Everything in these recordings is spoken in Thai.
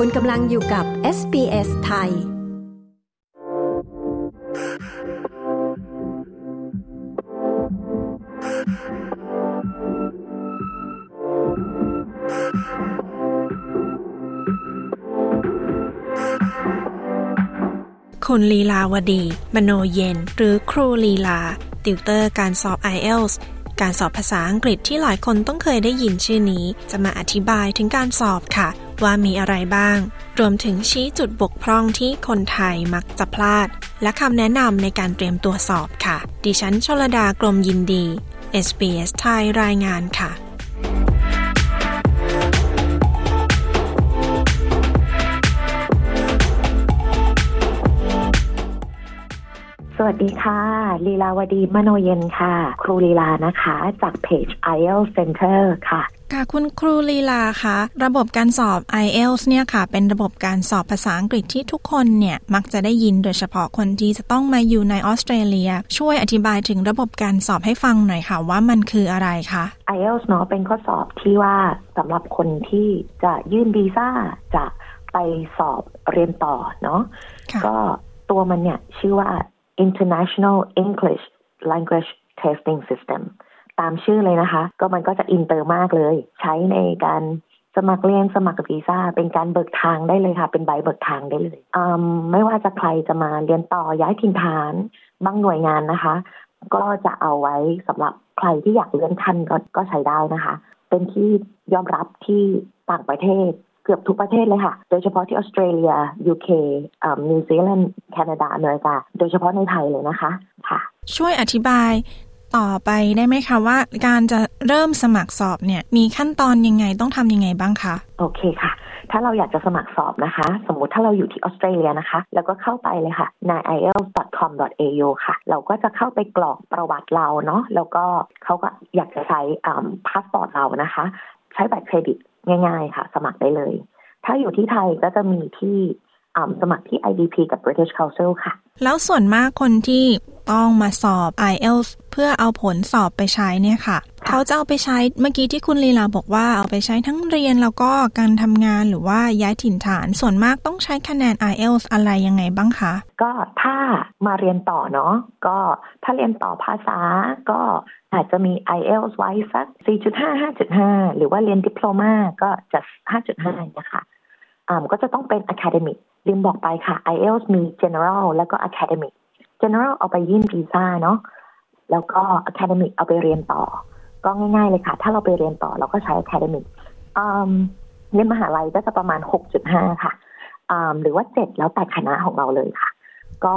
คุณกำลังอยู่กับ SBS ไทย คุณลีลาวดี มโนเย็น หรือครูลีลา ติวเตอร์การสอบ IELTS การสอบภาษาอังกฤษที่หลายคนต้องเคยได้ยินชื่อนี้ จะมาอธิบายถึงการสอบค่ะ ว่ามีอะไรบ้าง รวมถึงชี้จุดบกพร่องที่คนไทยมักจะพลาด และคำแนะนำในการเตรียมตัวสอบค่ะ ดิฉันชลดากรมยินดี SBS ไทยรายงานค่ะ สวัสดีค่ะ ลีลาวดีมโนเย็นค่ะ ครูลีลานะคะ จากเพจ IELTS Center ค่ะค่ะคุณครูลีลาคะระบบการสอบ IELTS เนี่ยค่ะ เป็นระบบการสอบภาษาอังกฤษที่ทุกคนเนี่ยมักจะได้ยินโดยเฉพาะคนที่จะต้องมาอยู่ในออสเตรเลีย ช่วยอธิบายถึงระบบการสอบให้ฟังหน่อยค่ะ ว่ามันคืออะไรคะ IELTS เนาะเป็นข้อสอบที่ว่าสำหรับคนที่จะยื่นวีซ่าจะไปสอบเรียนต่อเนาะค่ะก็ตัวมันเนี่ยชื่อว่า International English Language Testing System ตามชื่อเลยนะคะ ก็มันก็จะอินเตอร์มากเลย ใช้ในการสมัครเรียนสมัครวีซ่า เป็นการเบิกทางได้เลยค่ะ เป็นใบเบิกทางได้เลยอืมไม่ว่าจะใครจะมาเรียนต่อย้ายถิ่นฐาน บางหน่วยงานนะคะ ก็จะเอาไว้สำหรับใครที่อยากเลื่อนขั้นก็ก็ใช้ได้นะคะ เป็นที่ยอมรับที่ต่างประเทศ เกือบทุกประเทศเลยค่ะ โดยเฉพาะที่ออสเตรเลีย UK อ่านิวซีแลนด์แคนาดาอเมริกา โดยเฉพาะในไทยเลยนะคะค่ะ ช่วยอธิบายต่อไปได้ไหมคะว่า การจะเริ่มสมัครสอบเนี่ยมีขั้นตอนยังไงต้องทำยังไงบ้างคะ โอเคค่ะถ้าเราอยากจะสมัครสอบนะคะ สมมุติถ้าเราอยู่ที่ออสเตรเลียนะคะ แล้วก็เข้าไปเลยค่ะใน ielts.com.au ค่ะ เราก็จะเข้าไปกรอกประวัติเราเนาะแล้วก็เขาก็อยากจะใช้พาสปอร์ตเรานะคะ ใช้บัตรเครดิต ง่าย ๆ ค่ะ สมัครได้เลย ถ้าอยู่ที่ไทยก็จะมีที่อ่าสมัครที่ IDP กับ British Council ค่ะ แล้วส่วนมากคนที่ต้องมาสอบ IELTS เพื่อเอาผลสอบไปใช้เนี่ยค่ะ เขาจะเอาไปใช้เมื่อกี้ที่คุณลีลาบอกว่าเอาไปใช้ทั้งเรียนแล้วก็การทำงานหรือว่าย้ายถิ่นฐาน ส่วนมากต้องใช้คะแนน IELTS อะไรยังไงบ้างคะ ก็ถ้ามาเรียนต่อเนาะก็ถ้าเรียนต่อภาษาก็ อาจจะมี IELTS ไว้สัก 4.5 5.5 หรือว่าเรียนดิปโลมาก็จะ 5.5 นะคะอ่าก็จะต้องเป็น academic ลืมบอกไปค่ะ IELTS มี general แล้วก็ academic general เอาไปยื่นวีซ่าเนาะแล้วก็ academic เอาไปเรียนต่อ ก็ง่ายๆเลยค่ะ ถ้าเราไปเรียนต่อเราก็ใช้ academic อืมเรียนมหาลัยก็จะประมาณ 6.5 ค่ะอ่าหรือว่า 7 แล้วแต่คณะของเราเลยค่ะ ก็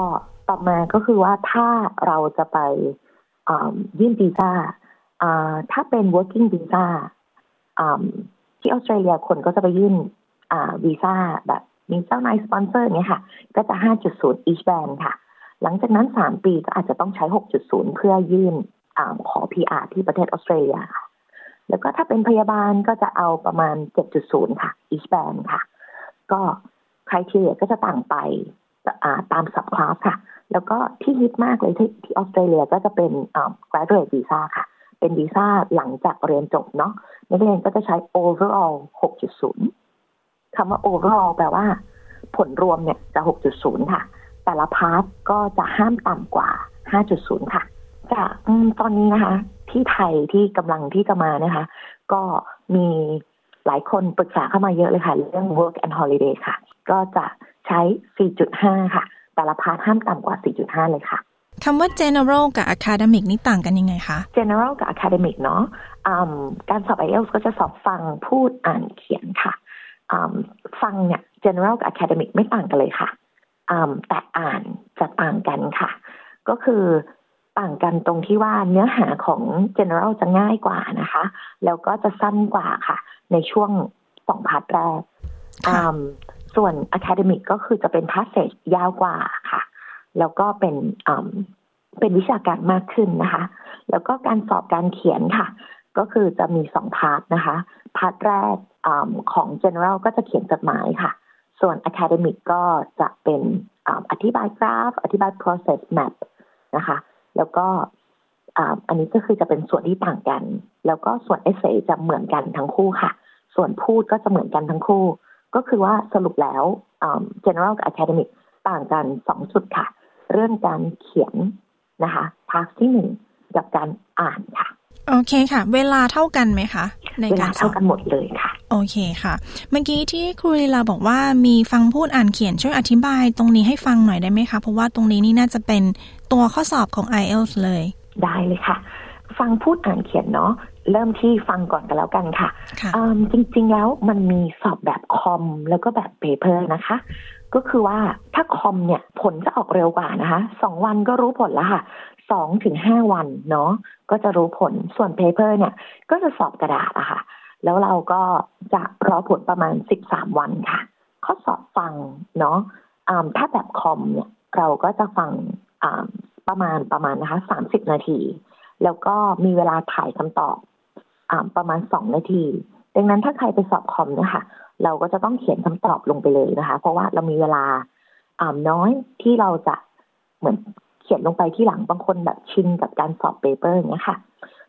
ต่อมาก็คือว่าถ้าเราจะไป ยื่นวีซ่าถ้าเป็น working visa ที่ออสเตรเลียคนก็จะไปยื่นวีซ่าแบบมีเจ้านายสปอนเซอร์เนี่ยค่ะ ก็จะ 5.0 each band ค่ะ หลังจากนั้น 3 ปีก็อาจจะต้องใช้ 6.0 เพื่อยื่นอขอ PR ที่ประเทศออสเตรเลียค่ะ แล้วก็ถ้าเป็นพยาบาลก็จะเอาประมาณ 7.0 ค่ะ each band ค่ะ ก็ criteria ก็จะต่างไป ตาม sub class ค่ะ แล้วก็ที่ฮิตมากเลยที่ที่ออสเตรเลียก็จะเป็นอ่า graduate visa ค่ะ เป็นวีซ่าหลังจากเรียนจบเนาะนักเรียนก็จะใช้ overall 6.0 คำว่า overall แปลว่า ผลรวมเนี่ยจะ 6.0 ค่ะ แต่ละ part ก็จะห้ามต่ำกว่า 5.0 ค่ะจากตอนนี้นะคะ ที่ไทยที่กำลังที่จะมานะคะ ก็มีหลายคนปรึกษาเข้ามาเยอะเลยค่ะ เรื่อง work and holiday ค่ะ ก็จะ ใช้ 4.5 ค่ะ แต่ละพาร์ทห้ามต่ำกว่า 4.5 เลยค่ะคำว่า general กับ academic นี่ต่างกันยังไงคะ general กับ academic เนาะอืมการสอบ IELTS ก็จะสอบฟังพูดอ่านเขียนค่ะอืมฟังเนี่ย general กับ academic ไม่ต่างกันเลยค่ะอืมแต่อ่านจะต่างกันค่ะ ก็คือต่างกันตรงที่ว่าเนื้อหาของ general จะง่ายกว่านะคะ แล้วก็จะสั้นกว่าค่ะ ในช่วงสอง part แรกค่ะอืม ส่วน academic ก็คือจะเป็น passage ยาวกว่าค่ะ แล้วก็เป็นเป็นวิชาการมากขึ้นนะคะ แล้วก็การสอบการเขียนค่ะ ก็คือจะมีสอง part นะคะ part แรกอของ general ก็จะเขียนจดหมายค่ะ ส่วน academic ก็จะเป็นออธิบายกราฟ อธิบาย process map นะคะ แล้วก็อันนี้ก็คือจะเป็นส่วนที่ต่างกัน แล้วก็ส่วน essay จะเหมือนกันทั้งคู่ค่ะ ส่วนพูดก็จะเหมือนกันทั้งคู่ ก็คือว่าสรุปแล้ว general กับ academic ต่างกันสองจุดค่ะ เรื่องการเขียนนะคะพาร์ทที่หนึ่งกับการอ่านค่ะ โอเคค่ะ เวลาเท่ากันไหมคะ ในการเท่ากันหมดเลยค่ะ โอเคค่ะ เมื่อกี้ที่ครูลีลาบอกว่ามีฟังพูดอ่านเขียนช่วยอธิบายตรงนี้ให้ฟังหน่อยได้ไหมคะ เพราะว่าตรงนี้นี่น่าจะเป็นตัวข้อสอบของ IELTS เลย ได้เลยค่ะ ฟังพูดอ่านเขียนเนาะ เริ่มที่ฟังก่อนกันแล้วกันค่ะจริง ๆ แล้วมันมีสอบแบบคอมแล้วก็แบบเปเปอร์นะคะ ก็คือว่าถ้าคอมเนี่ยผลจะออกเร็วกว่านะคะสองวันก็รู้ผลแล้วค่ะสองถึงห้าวันเนาะก็จะรู้ผลส่วนเปเปอร์เนี่ย ก็จะสอบกระดาษอะค่ะ แล้วเราก็จะรอผลประมาณสิบสามวันค่ะ ข้อสอบฟังเนาะถ้าแบบคอมเนี่ยเราก็จะฟังประมาณประมาณนะคะสามสิบนาที แล้วก็มีเวลาถ่ายคำตอบอ ประมาณสองนาที ดังนั้นถ้าใครไปสอบคอมเนี่ยค่ะ เราก็จะต้องเขียนคำตอบลงไปเลยนะคะ เพราะว่าเรามีเวลาอ่าน้อยที่เราจะเหมือนเขียนลงไปที่หลังบางคนแบบชินกับการสอบ paper อย่างเงี้ยค่ะ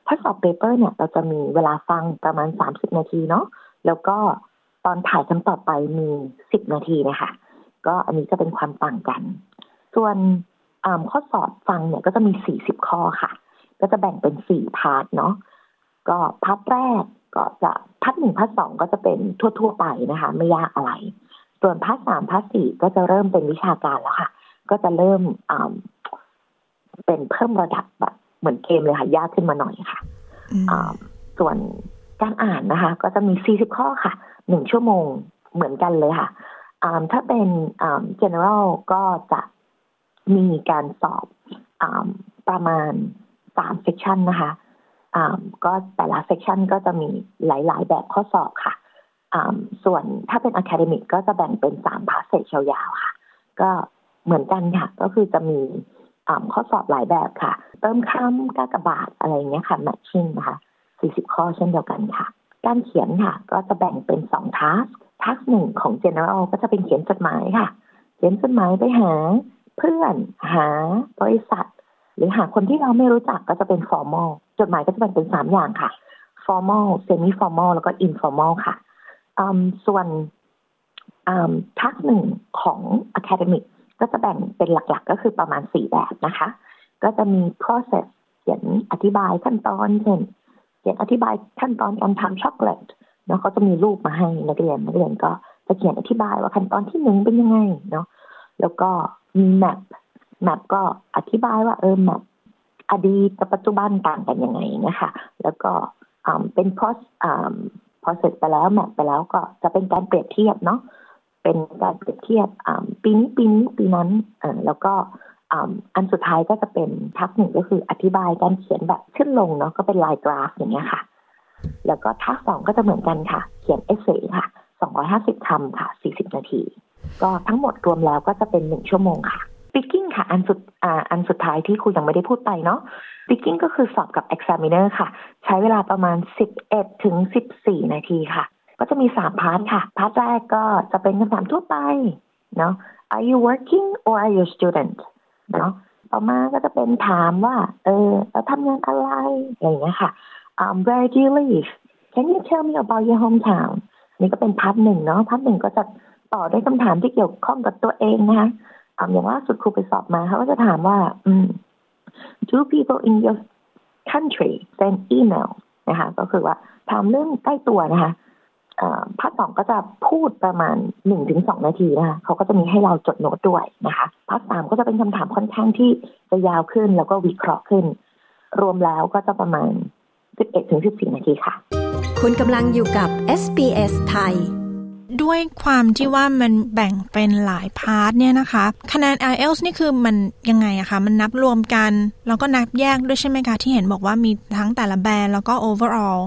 ถ้าสอบ paper เนี่ยเราจะมีเวลาฟังประมาณสามสิบนาทีเนาะแล้วก็ตอนถ่ายคำตอบไปมีสิบนาทีนะคะ ก็อันนี้จะเป็นความต่างกัน ส่วนข้อสอบฟังเนี่ยก็จะมีสี่สิบข้อค่ะ ก็จะแบ่งเป็นสี่ part เนาะ ก็ part แรกก็จะ part หนึ่ง part สองก็จะเป็นทั่ว ๆ ไปนะคะ ไม่ยากอะไร ส่วนพัทสามพัทสี่ก็จะเริ่มเป็นวิชาการแล้วค่ะ ก็จะเริ่มเป็นเพิ่มระดับแบบเหมือนเกมเลยค่ะ ยากขึ้นมาหน่อยค่ะส่วนการอ่านนะคะ ก็จะมีสี่สิบข้อค่ะหนึ่งชั่วโมงเหมือนกันเลยค่ะถ้าเป็น general ก็จะมีการสอบอประมาณสามเซสชันนะคะ ก็แต่ละ section ก็จะมีหลาย ๆ แบบข้อสอบค่ะ ส่วนถ้าเป็น academic ก็จะแบ่งเป็นสาม passage ยาวๆค่ะ ก็เหมือนกันค่ะ ก็คือจะมีข้อสอบหลายแบบค่ะ เติมคำกากบาทอะไรเงี้ยค่ะ matching นะคะ40 ข้อเช่นเดียวกันค่ะ การเขียนค่ะ ก็จะแบ่งเป็นสอง task task หนึ่งของ general ก็จะเป็นเขียนจดหมายค่ะ เขียนจดหมายไปหา เพื่อนหาบริษัท หรือหาคนที่เราไม่รู้จักก็จะเป็น formal จดหมายก็จะแบ่งเป็นสามอย่างค่ะ formal semi formal แล้วก็ informal ค่ะ ส่วนทักหนึ่งของ academic ก็จะแบ่งเป็นหลักๆ ก็คือประมาณสี่แบบนะคะ ก็จะมี process เขียนอธิบายขั้นตอนเช่นเขียนอธิบายขั้นตอนการทำช็อกโกแลตเนาะเขาจะมีรูปมาให้นักเรียนนักเรียนก็จะเขียนอธิบายว่าขั้นตอนที่หนึ่งเป็นยังไงเนาะแล้วก็มี map แมปก็อธิบายว่าเออแมปอดีตกับปัจจุบันต่างกันยังไงนะคะ แล้วก็เป็น pros พอเสร็จไปแล้วแมปไปแล้วก็จะเป็นการเปรียบเทียบเนาะเป็นการเปรียบเทียบปีนี้ปีนี้ปีนั้นแล้วก็อันสุดท้ายก็จะเป็นทักหนึ่งก็คืออธิบายการเขียนแบบขึ้นลงเนาะก็เป็นลายกราฟอย่างเงี้ยค่ะ แล้วก็ทักสองก็จะเหมือนกันค่ะ เขียนเอเซ่ค่ะสองร้อยห้าสิบคำค่ะสี่สิบนาที ก็ทั้งหมดรวมแล้วก็จะเป็นหนึ่งชั่วโมงค่ะ ค่ะ อันสุดออันสุดท้ายที่ครูยังไม่ได้พูดไปเนาะ speaking ก็คือสอบกับ examiner ค่ะ ใช้เวลาประมาณ 11 ถึง 14 นาทีค่ะ ก็จะมี 3 part ค่ะ part แรกก็จะเป็นคำถามทั่วไปเนาะ Are you working or are you student เนาะต่อมาก็จะเป็นถามว่า เออเราทำงานอะไรอะไรอย่างเงี้ยค่ะ um, Where do you live Can you tell me about your hometown นี่ก็เป็น part หนึ่งเนาะ part หนึ่งก็จะต่อด้วยคำถามที่เกี่ยวข้องกับตัวเองนะคะ อย่างล่าสุดครูไปสอบมาเขาก็จะถามว่า do people in your country send email นะคะ ก็คือว่าถามเรื่องใกล้ตัวนะคะภาคสองก็จะพูดประมาณหนึ่งถึงสองนาทีนะคะเขาก็จะมีให้เราจดโน้ตด้วยนะคะภาคสามก็จะเป็นคำถามค่อนข้างที่จะยาวขึ้นแล้วก็วิเคราะห์ขึ้น รวมแล้วก็จะประมาณสิบเอ็ดถึงสิบสี่นาทีค่ะ คุณกำลังอยู่กับ SBS ไทย ด้วยความที่ว่ามันแบ่งเป็นหลายพาร์ทเนี่ยนะคะ คะแนน IELTS นี่คือมันยังไงอะคะ มันนับรวมกัน แล้วก็นับแยกด้วยใช่ไหมคะ ที่เห็นบอกว่ามีทั้งแต่ละแบรนด์แล้วก็ overall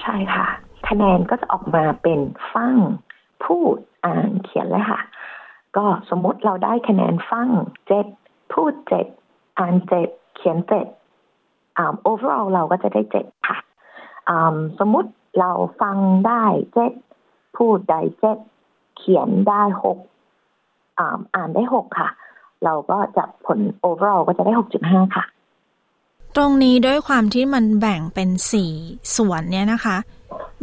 ใช่ค่ะ คะแนนก็จะออกมาเป็นฟังพูดอ่านเขียนเลยค่ะ ก็สมมติเราได้คะแนนฟังเจ็ดพูดเจ็ดอ่านเจ็ดเขียนเจ็ดอ่า overall เราก็จะได้เจ็ดค่ะสมมติเราฟังได้เจ็ด พูดได้เจ็ดเขียนได้หกอ่านได้หกค่ะ เราก็จะผล overall ก็จะได้หกจุดห้าค่ะ ตรงนี้ด้วยความที่มันแบ่งเป็นสี่ส่วนเนี่ยนะคะ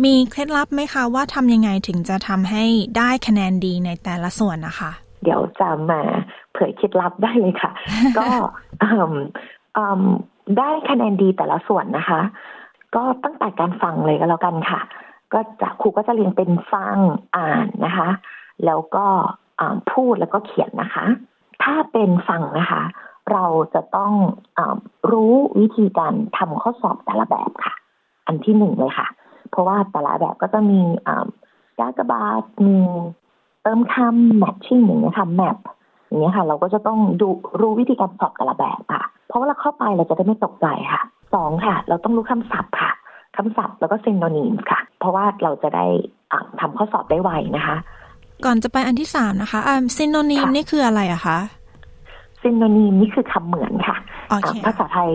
มีเคล็ดลับไหมคะว่าทำยังไงถึงจะทำให้ได้คะแนนดีในแต่ละส่วนนะคะ เดี๋ยวจะมาเผยเคล็ดลับได้เลยค่ะ ก็ได้คะแนนดีแต่ละส่วนนะคะ ก็ตั้งแต่การฟังเลยก็แล้วกันค่ะ ก็จะครูก็จะเรียนเป็นฟังอ่านนะคะ แล้วก็พูดแล้วก็เขียนนะคะ ถ้าเป็นฟังนะคะ เราจะต้องอรู้วิธีการทำข้อสอบแต่ละแบบค่ะ อันที่หนึ่งเลยค่ะ เพราะว่าแต่ละแบบก็จะมีกากบาทมีเติมคำ matching อย่างเงี้ยค่ะ map อย่างเงี้ยค่ะ เราก็จะต้องดูรู้วิธีการสอบแต่ละแบบค่ะ เพราะว่าเราเข้าไปเราจะได้ไม่ตกใจค่ะสองค่ะ เราต้องรู้คำศัพท์ค่ะ คำศัพท์แล้วก็ synonym ค่ะ เพราะว่าเราจะได้ทำข้อสอบได้ไวนะคะ ก่อนจะไปอันที่สามนะคะอ่า synonym นี่คืออะไรอะคะ synonym นี่คือคำเหมือนค่ะภาษาไทย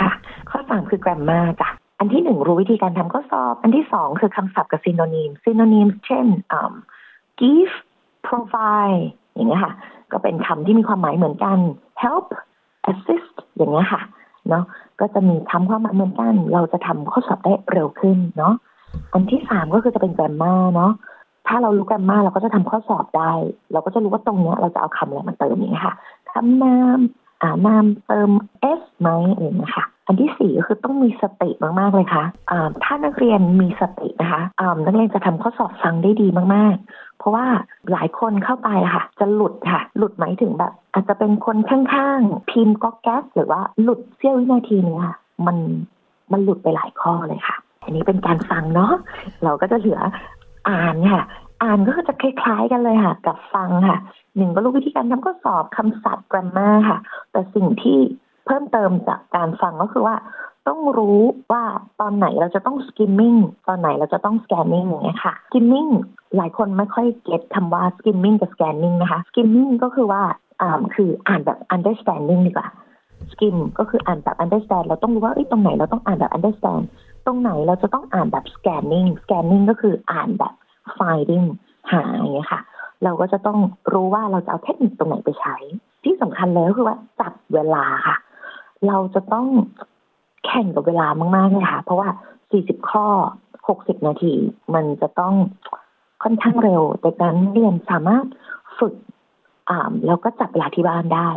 ค่ะ ข้อสามคือ grammar จ้ะอันที่หนึ่งรู้วิธีการทำข้อสอบ อันที่สองคือคำศัพท์กับซินโนนีมซินโนนีมเช่น give provide อย่างเงี้ยค่ะ ก็เป็นคำที่มีความหมายเหมือนกัน help assist อย่างเงี้ยค่ะ เนาะก็จะมีทำความหมายเหมือนกัน เราจะทำข้อสอบได้เร็วขึ้นเนาะอันที่สามก็คือจะเป็นแกรมมาเนาะถ้าเรารู้แกรมมาเราก็จะทำข้อสอบได้ เราก็จะรู้ว่าตรงเนี้ย เราจะเอาคำอะไรมาเติมอย่างเงี้ยค่ะคำนามอ่านามเติม s ไหมอะไรเงี้ยค่ะอันที่สี่ก็คือต้องมีสติมากๆเลยค่ะถ้านักเรียนมีสตินะคะนักเรียนจะทำข้อสอบฟังได้ดีมากๆ เพราะว่าหลายคนเข้าไปค่ะ จะหลุดค่ะ หลุดหมายถึงแบบ อาจจะเป็นคนข้างๆพิมก็แก๊สหรือว่าหลุดเสี้ยววินาทีนี้ค่ะมันมันหลุดไปหลายข้อเลยค่ะ อันนี้เป็นการฟังเนาะเราก็จะเหลืออ่านค่ะ อ่านก็จะคล้ายๆกันเลยค่ะ กับฟังค่ะหนึ่งก็รู้วิธีการทำข้อสอบคำศัพท์ grammar ค่ะ แต่สิ่งที่เพิ่มเติมจากการฟังก็คือว่าต้องรู้ว่าตอนไหนเราจะต้อง skimming ตอนไหนเราจะต้อง scanning อย่างเงี้ยค่ะ skimming หลายคนไม่ค่อยเก็ตคำว่า skimming กับ scanning นะคะ skimming ก็คือว่า คืออ่านแบบ understanding ดีกว่า skim ก็คืออ่านแบบ understand เราต้องรู้ว่าตรงไหนเราต้องอ่านแบบ understand ตรงไหนเราจะต้องอ่านแบบ scanning scanning ก็คืออ่านแบบ finding หาอย่างเงี้ยค่ะ เราก็จะต้องรู้ว่าเราจะเอาเทคนิคตรงไหนไปใช้ ที่สำคัญเลยก็คือว่าจับเวลาค่ะ เราจะต้องแข่งกับเวลามากๆเลยค่ะ เพราะว่า 40 ข้อ 60 นาที มันจะต้องค่อนข้างเร็ว แต่การเรียนสามารถฝึก แล้วก็จับเวลาที่บ้านได้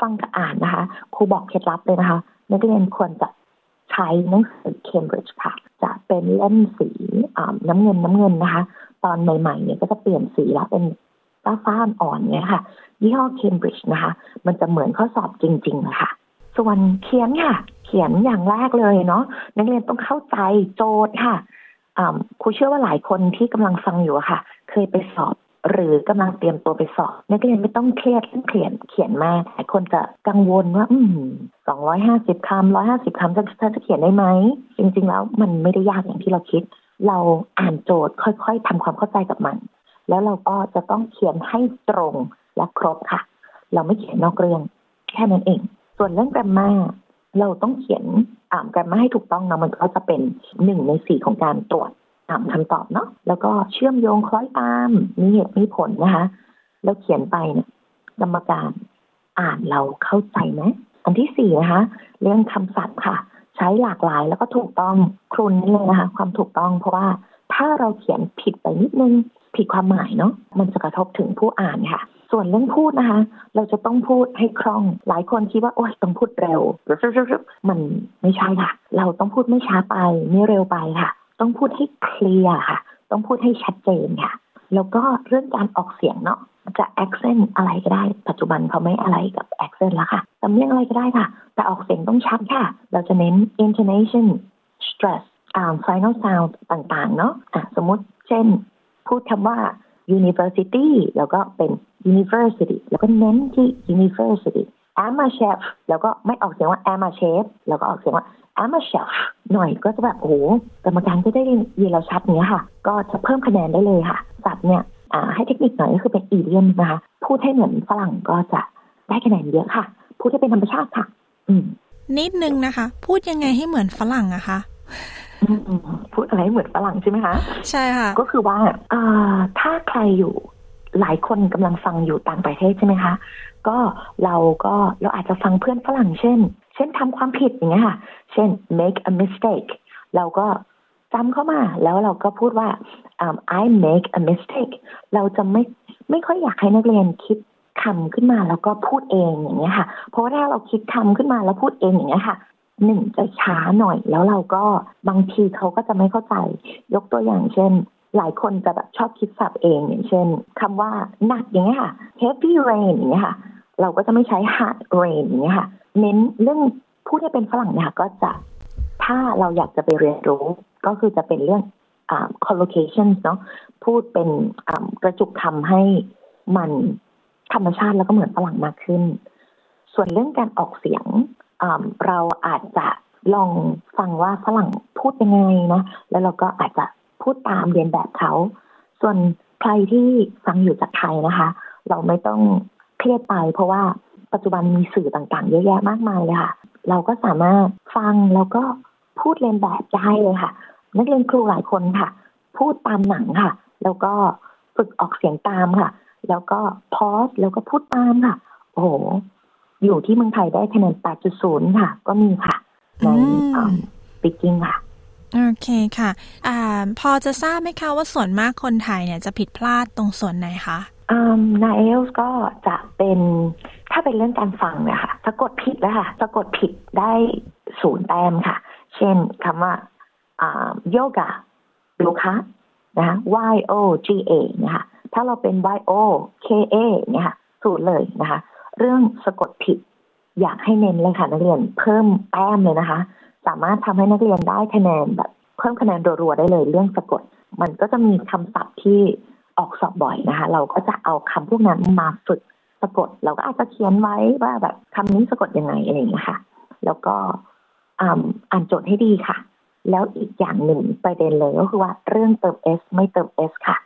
ฟังกับอ่านนะคะ ครูบอกเคล็ดลับเลยนะคะนักเรียนควรจะใช้หนังสือเคมบริดจ์ค่ะ จะเป็นเล่มสีน้ำเงินน้ำเงินนะคะ ตอนใหม่ๆเนี่ยก็จะเปลี่ยนสีแล้วเป็นฟ้าฟ้าอ่อนเนี่ยค่ะยี่ห้อเคมบริดจ์นะคะ มันจะเหมือนข้อสอบจริงๆนะคะส่วนเขียนค่ะ เขียนอย่างแรกเลยเนาะนักเรียนต้องเข้าใจโจทย์ค่ะครูเชื่อว่าหลายคนที่กำลังฟังอยู่ค่ะ เคยไปสอบ หรือกำลังเตรียมตัวไปสอบนักเรียนไม่ต้องเครียดเรื่องเขียนเขียนมากหลายคนจะกังวลว่า อืมสองร้อยห้าสิบคำร้อยห้าสิบคำจะจะเขียนได้ไหม จริง ๆ แล้วมันไม่ได้ยากอย่างที่เราคิด เราอ่านโจทย์ค่อย ๆทำความเข้าใจกับมัน แล้วเราก็จะต้องเขียนให้ตรงและครบค่ะ เราไม่เขียนนอกเรื่องแค่นั้นเอง ส่วนเรื่องแกรมมาเราต้องเขียนอ่านแกรมมาให้ถูกต้องนะมันก็จะเป็นหนึ่งในสี่ของการตรวจ อ่านคำตอบเนาะแล้วก็เชื่อมโยงคล้อยตาม มีเหตุมีผลนะคะ แล้วเขียนไปเนี่ยกรรมการอ่านเราเข้าใจไหมอันที่สี่นะคะ เรื่องคำศัพท์ค่ะ ใช้หลากหลายแล้วก็ถูกต้องครุนนี่เลยนะคะ ความถูกต้องเพราะว่าถ้าเราเขียนผิดไปนิดนึงผิดความหมายเนาะมันจะกระทบถึงผู้อ่านค่ะ ส่วนเรื่องพูดนะคะ เราจะต้องพูดให้คล่อง หลายคนคิดว่าโอ๊ยต้องพูดเร็วมันไม่ใช่ค่ะ เราต้องพูดไม่ช้าไปไม่เร็วไปค่ะ ต้องพูดให้เคลียร์ค่ะ ต้องพูดให้ชัดเจนค่ะ แล้วก็เรื่องการออกเสียงเนาะจะ accent อะไรก็ได้ ปัจจุบันเขาไม่อะไรกับ accent แล้วค่ะตำเนียงอะไรก็ได้ค่ะ แต่ออกเสียงต้องชัดค่ะ เราจะเน้น intonation stress อ่า final sound ต่าง ๆ เนาะะสมมติเช่น พูดคำว่า university แล้วก็เป็น university แล้วก็เน้นที่ university am a chef แล้วก็ไม่ออกเสียงว่า am a chef แล้วก็ออกเสียงว่า am a chef หน่อยก็จะแบบโอ้กรรมการก็ได้ยินเราชัดเนี้ยค่ะ ก็จะเพิ่มคะแนนได้เลยค่ะสับเนี่ยให้เทคนิคหน่อยก็คือเป็นอีเดียมนะคะพูดให้เหมือนฝรั่งก็จะได้คะแนนเยอะค่ะ พูดให้เป็นธรรมชาติค่ะ อืมนิดนึงนะคะ พูดยังไงให้เหมือนฝรั่งอะคะพูดอะไรเหมือนฝรั่งใช่ไหมคะใช่ค่ะ ก็คือว่าถ้าใครอยู่หลายคนกำลังฟังอยู่ต่างประเทศใช่ไหมคะ ก็เราก็เราอาจจะฟังเพื่อนฝรั่งเช่นเช่นทำความผิดอย่างเงี้ยค่ะ เช่น make a mistake เราก็จำเข้ามาแล้วเราก็พูดว่า um, I make a mistake เราจะไม่ไม่ค่อยอยากให้นักเรียนคิดคำขึ้นมาแล้วก็พูดเองอย่างเงี้ยค่ะ เพราะว่าถ้าเราคิดคำขึ้นมาแล้วพูดเองอย่างเงี้ยค่ะหนึ่งจะช้าหน่อย แล้วเราก็บางทีเขาก็จะไม่เข้าใจ ยกตัวอย่างเช่น หลายคนจะแบบชอบคิดศัพท์เองอย่างเช่นคำว่าหนักอย่างเงี้ยค่ะ heavy rain อย่างเงี้ยค่ะ เราก็จะไม่ใช้ hard rain อย่างเงี้ยค่ะ เน้นเรื่องพูดให้เป็นฝรั่งเนี่ยก็จะถ้าเราอยากจะไปเรียนรู้ก็คือจะเป็นเรื่อง collocation เนาะพูดเป็นกระจุกคำให้มันธรรมชาติแล้วก็เหมือนฝรั่งมากขึ้น ส่วนเรื่องการออกเสียงเราอาจจะลองฟังว่าฝรั่งพูดยังไงนะแล้วเราก็อาจจะพูดตามเรียนแบบเขา ส่วนใครที่ฟังอยู่จากไทยนะคะ เราไม่ต้องเครียดไปเพราะว่า ปัจจุบันมีสื่อต่างๆ เยอะแยะมากมายเลยค่ะ เราก็สามารถฟังแล้วก็พูดเรียนแบบได้เลยค่ะ นักเรียนครูหลายคนค่ะ พูดตามหนังค่ะ แล้วก็ฝึกออกเสียงตามค่ะ แล้วก็พอสแล้วก็พูดตามค่ะ โอ้โหอยู่ที่เมืองไทยได้คะแนน 8.0 ค่ะ ก็มีค่ะ ในปิกิ้งค่ะ โอเคค่ะอ่าพอจะทราบไหมคะว่าส่วนมากคนไทยเนี่ยจะผิดพลาดตรงส่วนไหนคะในเอลส์ก็จะเป็น ถ้าเป็นเรื่องการฟังเนี่ยค่ะสะกดผิดแล้วค่ะสะกดผิดได้ศูนย์แต้มค่ะ เช่นคำว่าโยกะโยคะนะคะ y o g a นะคะถ้าเราเป็น y o k a เนี่ยค่ะศูนย์เลยนะคะ เรื่องสะกดผิดอยากให้เน้นเลยค่ะ นักเรียนเพิ่มแต้มเลยนะคะ สามารถทำให้นักเรียนได้คะแนนแบบเพิ่มคะแนนรัวๆได้เลย เรื่องสะกด มันก็จะมีคำศัพท์ที่ออกสอบบ่อยนะคะ เราก็จะเอาคำพวกนั้นมาฝึก สะกด เราก็อาจจะเขียนไว้ว่าแบบคำนี้สะกดยังไงอะไรอย่างเงี้ค่ะ แล้วก็อ่านโจทย์ให้ดีค่ะ แล้วอีกอย่างหนึ่งประเด็นเลยก็คือว่าเรื่องเติม s ไม่เติม s ค่ะ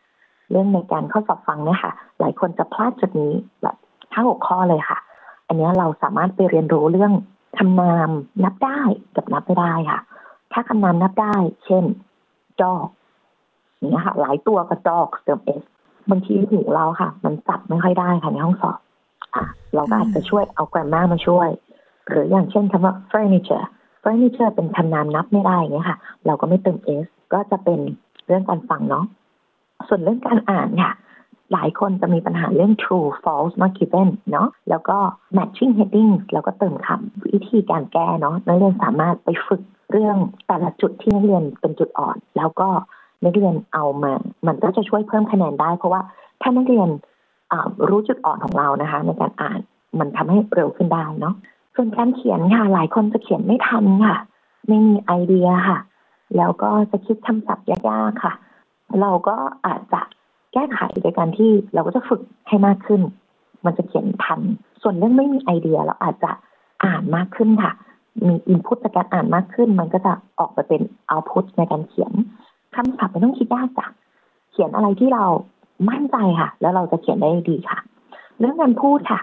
เรื่องในการข้อสอบฟังเนี่ยค่ะ หลายคนจะพลาดจุดนี้แบบทั้งหกข้อเลยค่ะ อันนี้เราสามารถไปเรียนรู้เรื่องคำนามนับได้กับนับไม่ได้ค่ะ ถ้าคำนามนับได้ เช่น dog นี้ค่ะ หลายตัวกับ dog เติม s บางทีหูเราค่ะ มันจับไม่ค่อยได้ค่ะในห้องสอบ เราก็อาจจะช่วยเอา grammar มาช่วย หรืออย่างเช่นคำว่า furniture furniture เป็นคำนามนับไม่ได้เงี้ยค่ะ เราก็ไม่เติม s ก็จะเป็นเรื่องการฟังเนาะส่วนเรื่องการอ่านค่ะ หลายคนจะมีปัญหาเรื่อง true false not given เนาะแล้วก็ matching heading แล้วก็เติมคำวิธีการแก้เนาะนักเรียนสามารถไปฝึกเรื่องแต่ละจุดที่นักเรียนเป็นจุดอ่อน แล้วก็นักเรียนเอามา มันก็จะช่วยเพิ่มคะแนนได้ เพราะว่าถ้านักเรียน รู้จุดอ่อนของเรานะคะ ในการอ่านมันทำให้เร็วขึ้นได้เนาะส่วนการเขียนค่ะ หลายคนจะเขียนไม่ทันค่ะ ไม่มีไอเดียค่ะ แล้วก็จะคิดคำศัพท์ยากๆค่ะ เราก็อาจจะแก้ไขโดยการที่เราก็จะฝึกให้มากขึ้น มันจะเขียนทัน ส่วนเรื่องไม่มีไอเดียเราอาจจะอ่านมากขึ้นค่ะ มีอินพุตจากการอ่านมากขึ้น มันก็จะออกมาเป็นเอาพุตในการเขียนคำศัพท์ไม่ต้องคิดยากจ้ะเขียนอะไรที่เรา มั่นใจค่ะ แล้วเราจะเขียนได้ดีค่ะ เรื่องการพูดค่ะ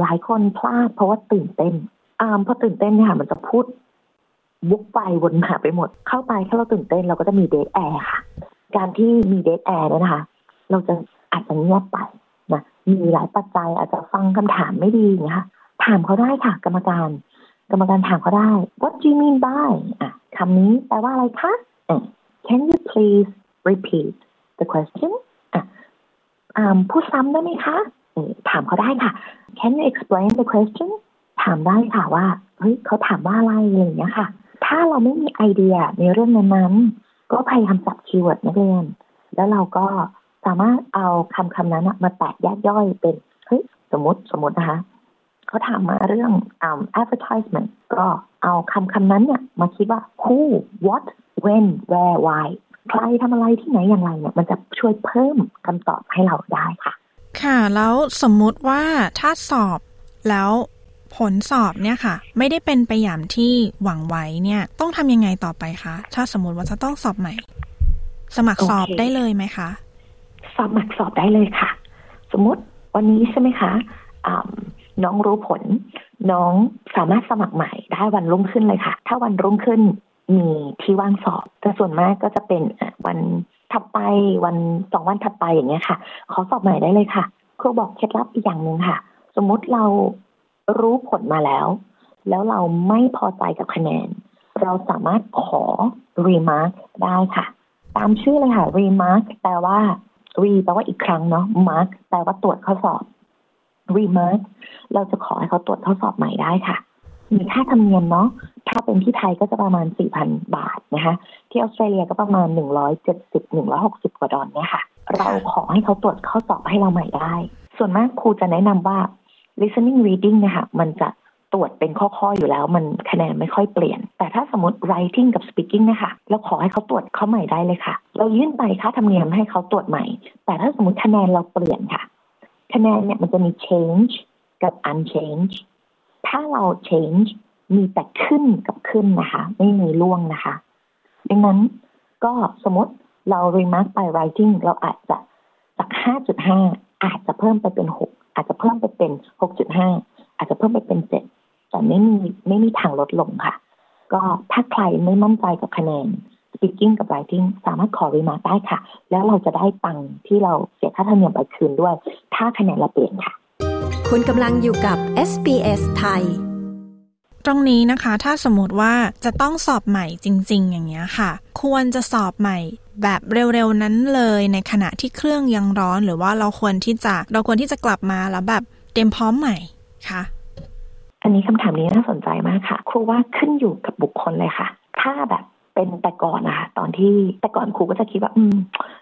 หลายคนพลาดเพราะว่าตื่นเต้นพอตื่นเต้นเนี่ยมันจะพูดบุกไปวนมาไปหมด เข้าไปถ้าเราตื่นเต้นเราก็จะมีเดทแอร์ค่ะ การที่มีเดทแอร์เนี่ยนะคะ เราจะอาจจะเงียบไปนะมีหลายปัจจัยอาจจะฟังคำถามไม่ดีนะคะถามเขาได้ค่ะ กรรมการ กรรมการถามเขาได้ what do you mean by อะคำนี้แปลว่าอะไรคะ Can you please repeat the question พูดซ้ำได้ไหมคะ ถามเขาได้ค่ะ Can you explain the question ถามได้ค่ะว่า เฮ้ยเขาถามว่าอะไรอะไรอย่างเงี้ยค่ะ ถ้าเราไม่มีไอเดียในเรื่องนั้นๆ ก็พยายามจับคีย์เวิร์ดนักเรียน แล้วเราก็สามารถเอาคำคำนั้นมาแตกแยกย่อยเป็น เฮ้ย สมมติสมมตินะคะ เขาถามมาเรื่อง um, advertisement ก็เอาคำคำนั้นเนี่ยมาคิดว่า who what when where why ใครทำอะไรที่ไหนอย่างไรเนี่ยมันจะช่วยเพิ่มคำตอบให้เราได้ค่ะ ค่ะแล้วสมมุติว่าถ้าสอบแล้วผลสอบเนี่ยค่ะ ไม่ได้เป็นไปอย่างที่หวังไว้เนี่ย ต้องทำยังไงต่อไปคะถ้าสมมติว่าจะต้องสอบใหม่ สมัครสอบได้เลยไหมคะสมัครสอบได้เลยค่ะ สมมติวันนี้ใช่ไหมคะน้องรู้ผล น้องสามารถสมัครใหม่ได้วันรุ่งขึ้นเลยค่ะ ถ้าวันรุ่งขึ้น มีที่ว่างสอบ แต่ส่วนมากก็จะเป็นวันถัดไปวันสองวันถัดไปอย่างเงี้ยค่ะ ขอสอบใหม่ได้เลยค่ะ ครูบอกเคล็ดลับอีกอย่างหนึ่งค่ะ สมมุติเรารู้ผลมาแล้ว แล้วเราไม่พอใจกับคะแนน เราสามารถขอ remark ได้ค่ะ ตามชื่อเลยค่ะ remark แปลว่า re แปลว่าอีกครั้งเนาะ mark แปลว่าตรวจข้อสอบ remark เราจะขอให้เขาตรวจข้อสอบใหม่ได้ค่ะ มีค่าธรรมเนียมเนาะถ้าเป็นที่ไทยก็จะประมาณ 4,000 บาทนะคะ ที่ออสเตรเลียก็ประมาณ 170-160 กว่าดอลเนี่ยค่ะ เราขอให้เขาตรวจข้อสอบให้เราใหม่ได้ ส่วนมากครูจะแนะนำว่า listening reading นะคะมันจะตรวจเป็นข้อ ๆ อยู่แล้ว มันคะแนนไม่ค่อยเปลี่ยน แต่ถ้าสมมติ writing กับ speaking นะคะเราขอให้เขาตรวจเข้าใหม่ได้เลยค่ะ เรายื่นไปค่าธรรมเนียมให้เขาตรวจใหม่ แต่ถ้าสมมติคะแนนเราเปลี่ยนค่ะ คะแนนเนี่ยมันจะมี change กับ unchange ถ้าเรา change มีแต่ขึ้นกับขึ้นนะคะ ไม่มีล่วงนะคะ ดังนั้นก็สมมติเรา remark by writing เราอาจจะจาก 5.5 อาจจะเพิ่มไปเป็น 6 อาจจะเพิ่มไปเป็น 6.5 อาจจะเพิ่มไปเป็น 7 แต่ไม่มีไม่มีทางลดลงค่ะ ก็ถ้าใครไม่มั่นใจกับคะแนน speaking กับ writing สามารถขอ remark ได้ค่ะ แล้วเราจะได้ตังค์ที่เราเสียค่าธรรมเนียมไปคืนด้วย ถ้าคะแนนเราเปลี่ยนค่ะ คุณกำลังอยู่กับ SBS ไทย ตรงนี้นะคะ ถ้าสมมติว่าจะต้องสอบใหม่จริง ๆ อย่างเงี้ยค่ะ ควรจะสอบใหม่แบบเร็ว ๆ นั้นเลยในขณะที่เครื่องยังร้อน หรือว่าเราควรที่จะเราควรที่จะกลับมาแล้วแบบเตรียมพร้อมใหม่คะอันนี้คำถามนี้น่าสนใจมากค่ะ ครูว่าขึ้นอยู่กับบุคคลเลยค่ะ ถ้าแบบ เป็นแต่ก่อนนะคะตอนที่แต่ก่อนครูก็จะคิดว่า อืม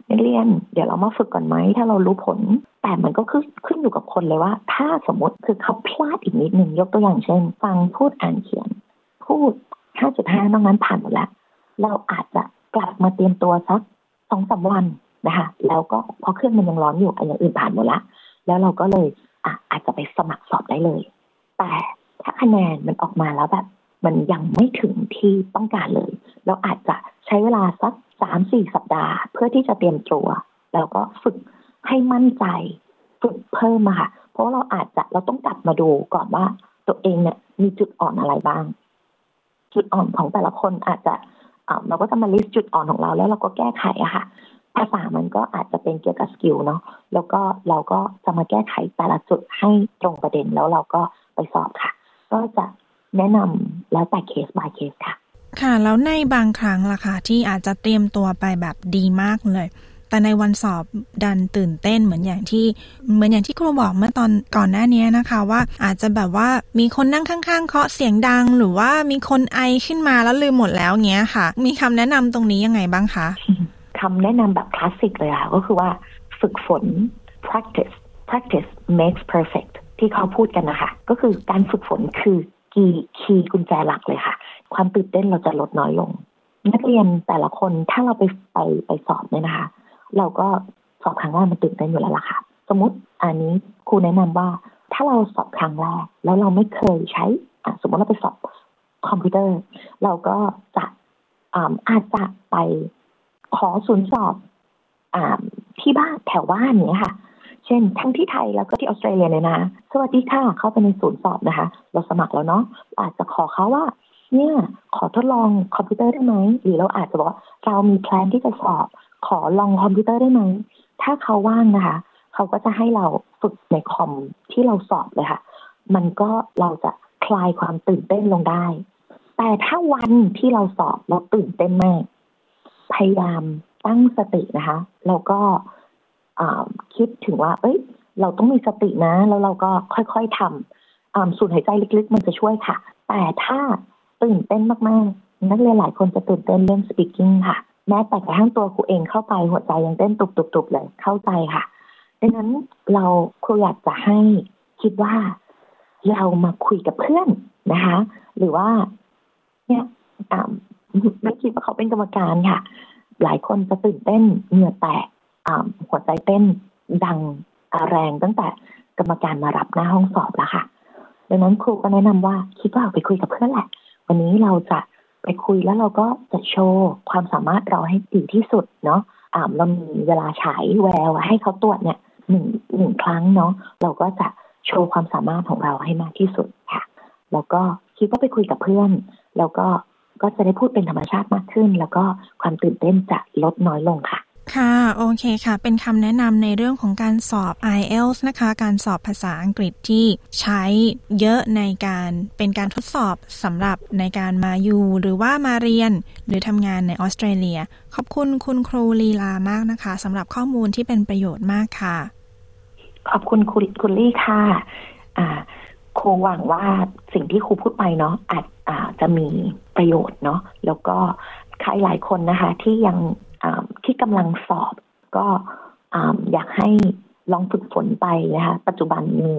นักเรียน เดี๋ยวเรามาฝึกก่อนไหมถ้าเรารู้ผล แต่มันก็ขึ้นขึ้นอยู่กับคนเลยว่า ถ้าสมมติคือเขาพลาดอีกนิดหนึ่งยกตัวอย่างเช่น ฟังพูดอ่านเขียน พูด5.5นอกนั้นผ่านหมดแล้ว เราอาจจะกลับมาเตรียมตัวสักสองสาวันนะคะแล้วก็พอเครื่องมันยังร้อนอยู่อันอย่างอื่นผ่านหมดละแล้วเราก็เลยอะอาจจะไปสมัครสอบได้เลย แต่ถ้าคะแนนมันออกมาแล้วแบบ มันยังไม่ถึงที่ต้องการเลย เราอาจจะใช้เวลาสักสามสี่สัปดาห์ เพื่อที่จะเตรียมตัว แล้วก็ฝึกให้มั่นใจ ฝึกเพิ่มมาค่ะ เพราะเราอาจจะเราต้องกลับมาดูก่อนว่าตัวเองเนี่ยมีจุดอ่อนอะไรบ้าง จุดอ่อนของแต่ละคนอาจจะเราก็จะมา list จุดอ่อนของเราแล้วเราก็แก้ไขอะค่ะภาษามันก็อาจจะเป็นเกี่ยวกับ skill เนาะ แล้วก็เราก็จะมาแก้ไขแต่ละจุดให้ตรงประเด็นแล้วเราก็ไปสอบค่ะ ก็จะแนะนำ แล้วแต่เคส by เคสค่ะ ค่ะ แล้วในบางครั้งล่ะค่ะ ที่อาจจะเตรียมตัวไปแบบดีมากเลย แต่ในวันสอบดันตื่นเต้นเหมือนอย่างที่ เหมือนอย่างที่ครูบอกเมื่อตอนก่อนหน้านี้นะคะ ว่าอาจจะแบบว่ามีคนนั่งข้างๆเคาะเสียงดัง หรือว่ามีคนไอขึ้นมาแล้วลืมหมดแล้วเงี้ยค่ะ มีคำแนะนำตรงนี้ยังไงบ้างคะคำแนะนำแบบคลาสสิกเลยค่ะก็คือว่าฝึกฝน practice practice makes perfect ที่เขาพูดกันนะคะ ก็คือการฝึกฝนคือ กีคีย์กุญแจหลักเลยค่ะ ความตื่นเต้นเราจะลดน้อยลง นักเรียนแต่ละคนถ้าเราไปไปไปสอบเนี่ยนะคะ เราก็สอบครั้งแรกมันตื่นเต้นอยู่แล้วล่ะค่ะ สมมติอันนี้ครูแนะนำว่าถ้าเราสอบครั้งแรกแล้วเราไม่เคยใช้สมมติเราไปสอบคอมพิวเตอร์ เราก็จะอาจจะไปขอศูนย์สอบอที่บ้านแถวบ้านเนี้ยค่ะ เช่น ทั้งที่ไทยแล้วก็ที่ออสเตรเลียเลยนะสวัสดีค่ะเข้าไปในศูนย์สอบนะคะ เราสมัครแล้วเนาะอาจจะขอเขาว่าเนี่ยขอทดลองคอมพิวเตอร์ได้ไหมหรือเราอาจจะบอกว่าเรามี plan ที่จะสอบ ขอลองคอมพิวเตอร์ได้ไหมถ้าเขาว่างนะคะ เขาก็จะให้เราฝึกในคอมที่เราสอบเลยค่ะ มันก็เราจะคลายความตื่นเต้นลงได้ แต่ถ้าวันที่เราสอบเราตื่นเต้นมาก พยายามตั้งสตินะคะ แล้วก็ คิดถึงว่า เอ้ย เราต้องมีสตินะ แล้วเราก็ค่อยๆทำสูดหายใจลึกๆ มันจะช่วยค่ะ แต่ถ้าตื่นเต้นมากๆ นักเรียนหลายคนจะตื่นเต้นเรื่อง speaking ค่ะ แม้แต่กระทั่งตัวครูเองเข้าไปหัวใจยังเต้นตุบๆๆเลยเข้าใจค่ะดังนั้นเราครูอยากจะให้คิดว่าเรามาคุยกับเพื่อนนะคะ หรือว่า เนี่ยไม่คิดว่าเขาเป็นกรรมการค่ะ หลายคนจะตื่นเต้นเหงื่อแตก หัวใจเต้นดังแรงตั้งแต่กรรมการมารับหน้าห้องสอบแล้วค่ะ ดังนั้นครูก็แนะนำว่าคิดว่าไปคุยกับเพื่อนแหละ วันนี้เราจะไปคุยแล้วเราก็จะโชว์ความสามารถเราให้ดีที่สุดเนาะอ่าเรามีเวลาฉายแววให้เขาตรวจเนี่ยหนึ่งหนึ่งครั้งเนาะเราก็จะโชว์ความสามารถของเราให้มากที่สุดค่ะ แล้วก็คิดว่าไปคุยกับเพื่อน แล้วก็ก็จะได้พูดเป็นธรรมชาติมากขึ้น แล้วก็ความตื่นเต้นจะลดน้อยลงค่ะ ค่ะ โอเคค่ะ เป็นคำแนะนำในเรื่องของการสอบ IELTS นะคะ การสอบภาษาอังกฤษที่ใช้เยอะในการเป็นการทดสอบสำหรับในการมาอยู่ หรือว่ามาเรียน หรือทำงานในออสเตรเลีย ขอบคุณคุณครูลีลามากนะคะสำหรับข้อมูลที่เป็นประโยชน์มากค่ะ ขอบคุณคุณคุณลี่ค่ะอ่าครูหวังว่าสิ่งที่ครูพูดไปเนาะอาจอาจะมีประโยชน์เนาะแล้วก็ใครหลายคนนะคะ ที่ยัง ที่กำลังสอบก็อยากให้ลองฝึกฝนไปนะคะปัจจุบันมี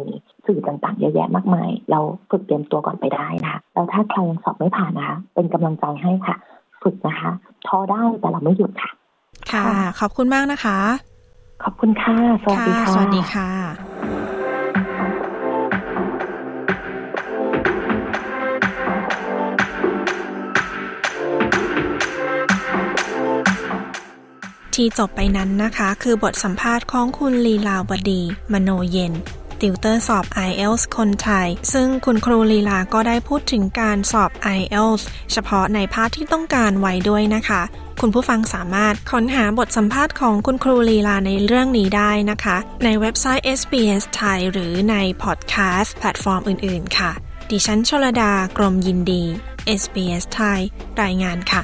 สื่อต่างๆเยอะแยะมากมาย เราฝึกเตรียมตัวก่อนไปได้นะคะแล้วถ้าใครยังสอบไม่ผ่านนะคะเป็นกำลังใจให้ค่ะ ฝึกนะคะท้อได้แต่เราไม่หยุดค่ะ ค่ะ ขอบคุณมากนะคะ ขอบคุณค่ะ สวัสดีค่ะสวัสดีค่ะ ที่จบไปนั้นนะคะ คือบทสัมภาษณ์ของคุณลีลาวดี มโนเย็น ติวเตอร์สอบ IELTS คนไทย ซึ่งคุณครูลีลาก็ได้พูดถึงการสอบ IELTS เฉพาะในภาคที่ต้องการไว้ด้วยนะคะ คุณผู้ฟังสามารถค้นหาบทสัมภาษณ์ของคุณครูลีลาในเรื่องนี้ได้นะคะ ในเว็บไซต์ SBS ไทยหรือในพอดแคสต์แพลตฟอร์มอื่น ๆ ค่ะ ดิฉันชลดากรมยินดี SBS ไทยรายงานค่ะ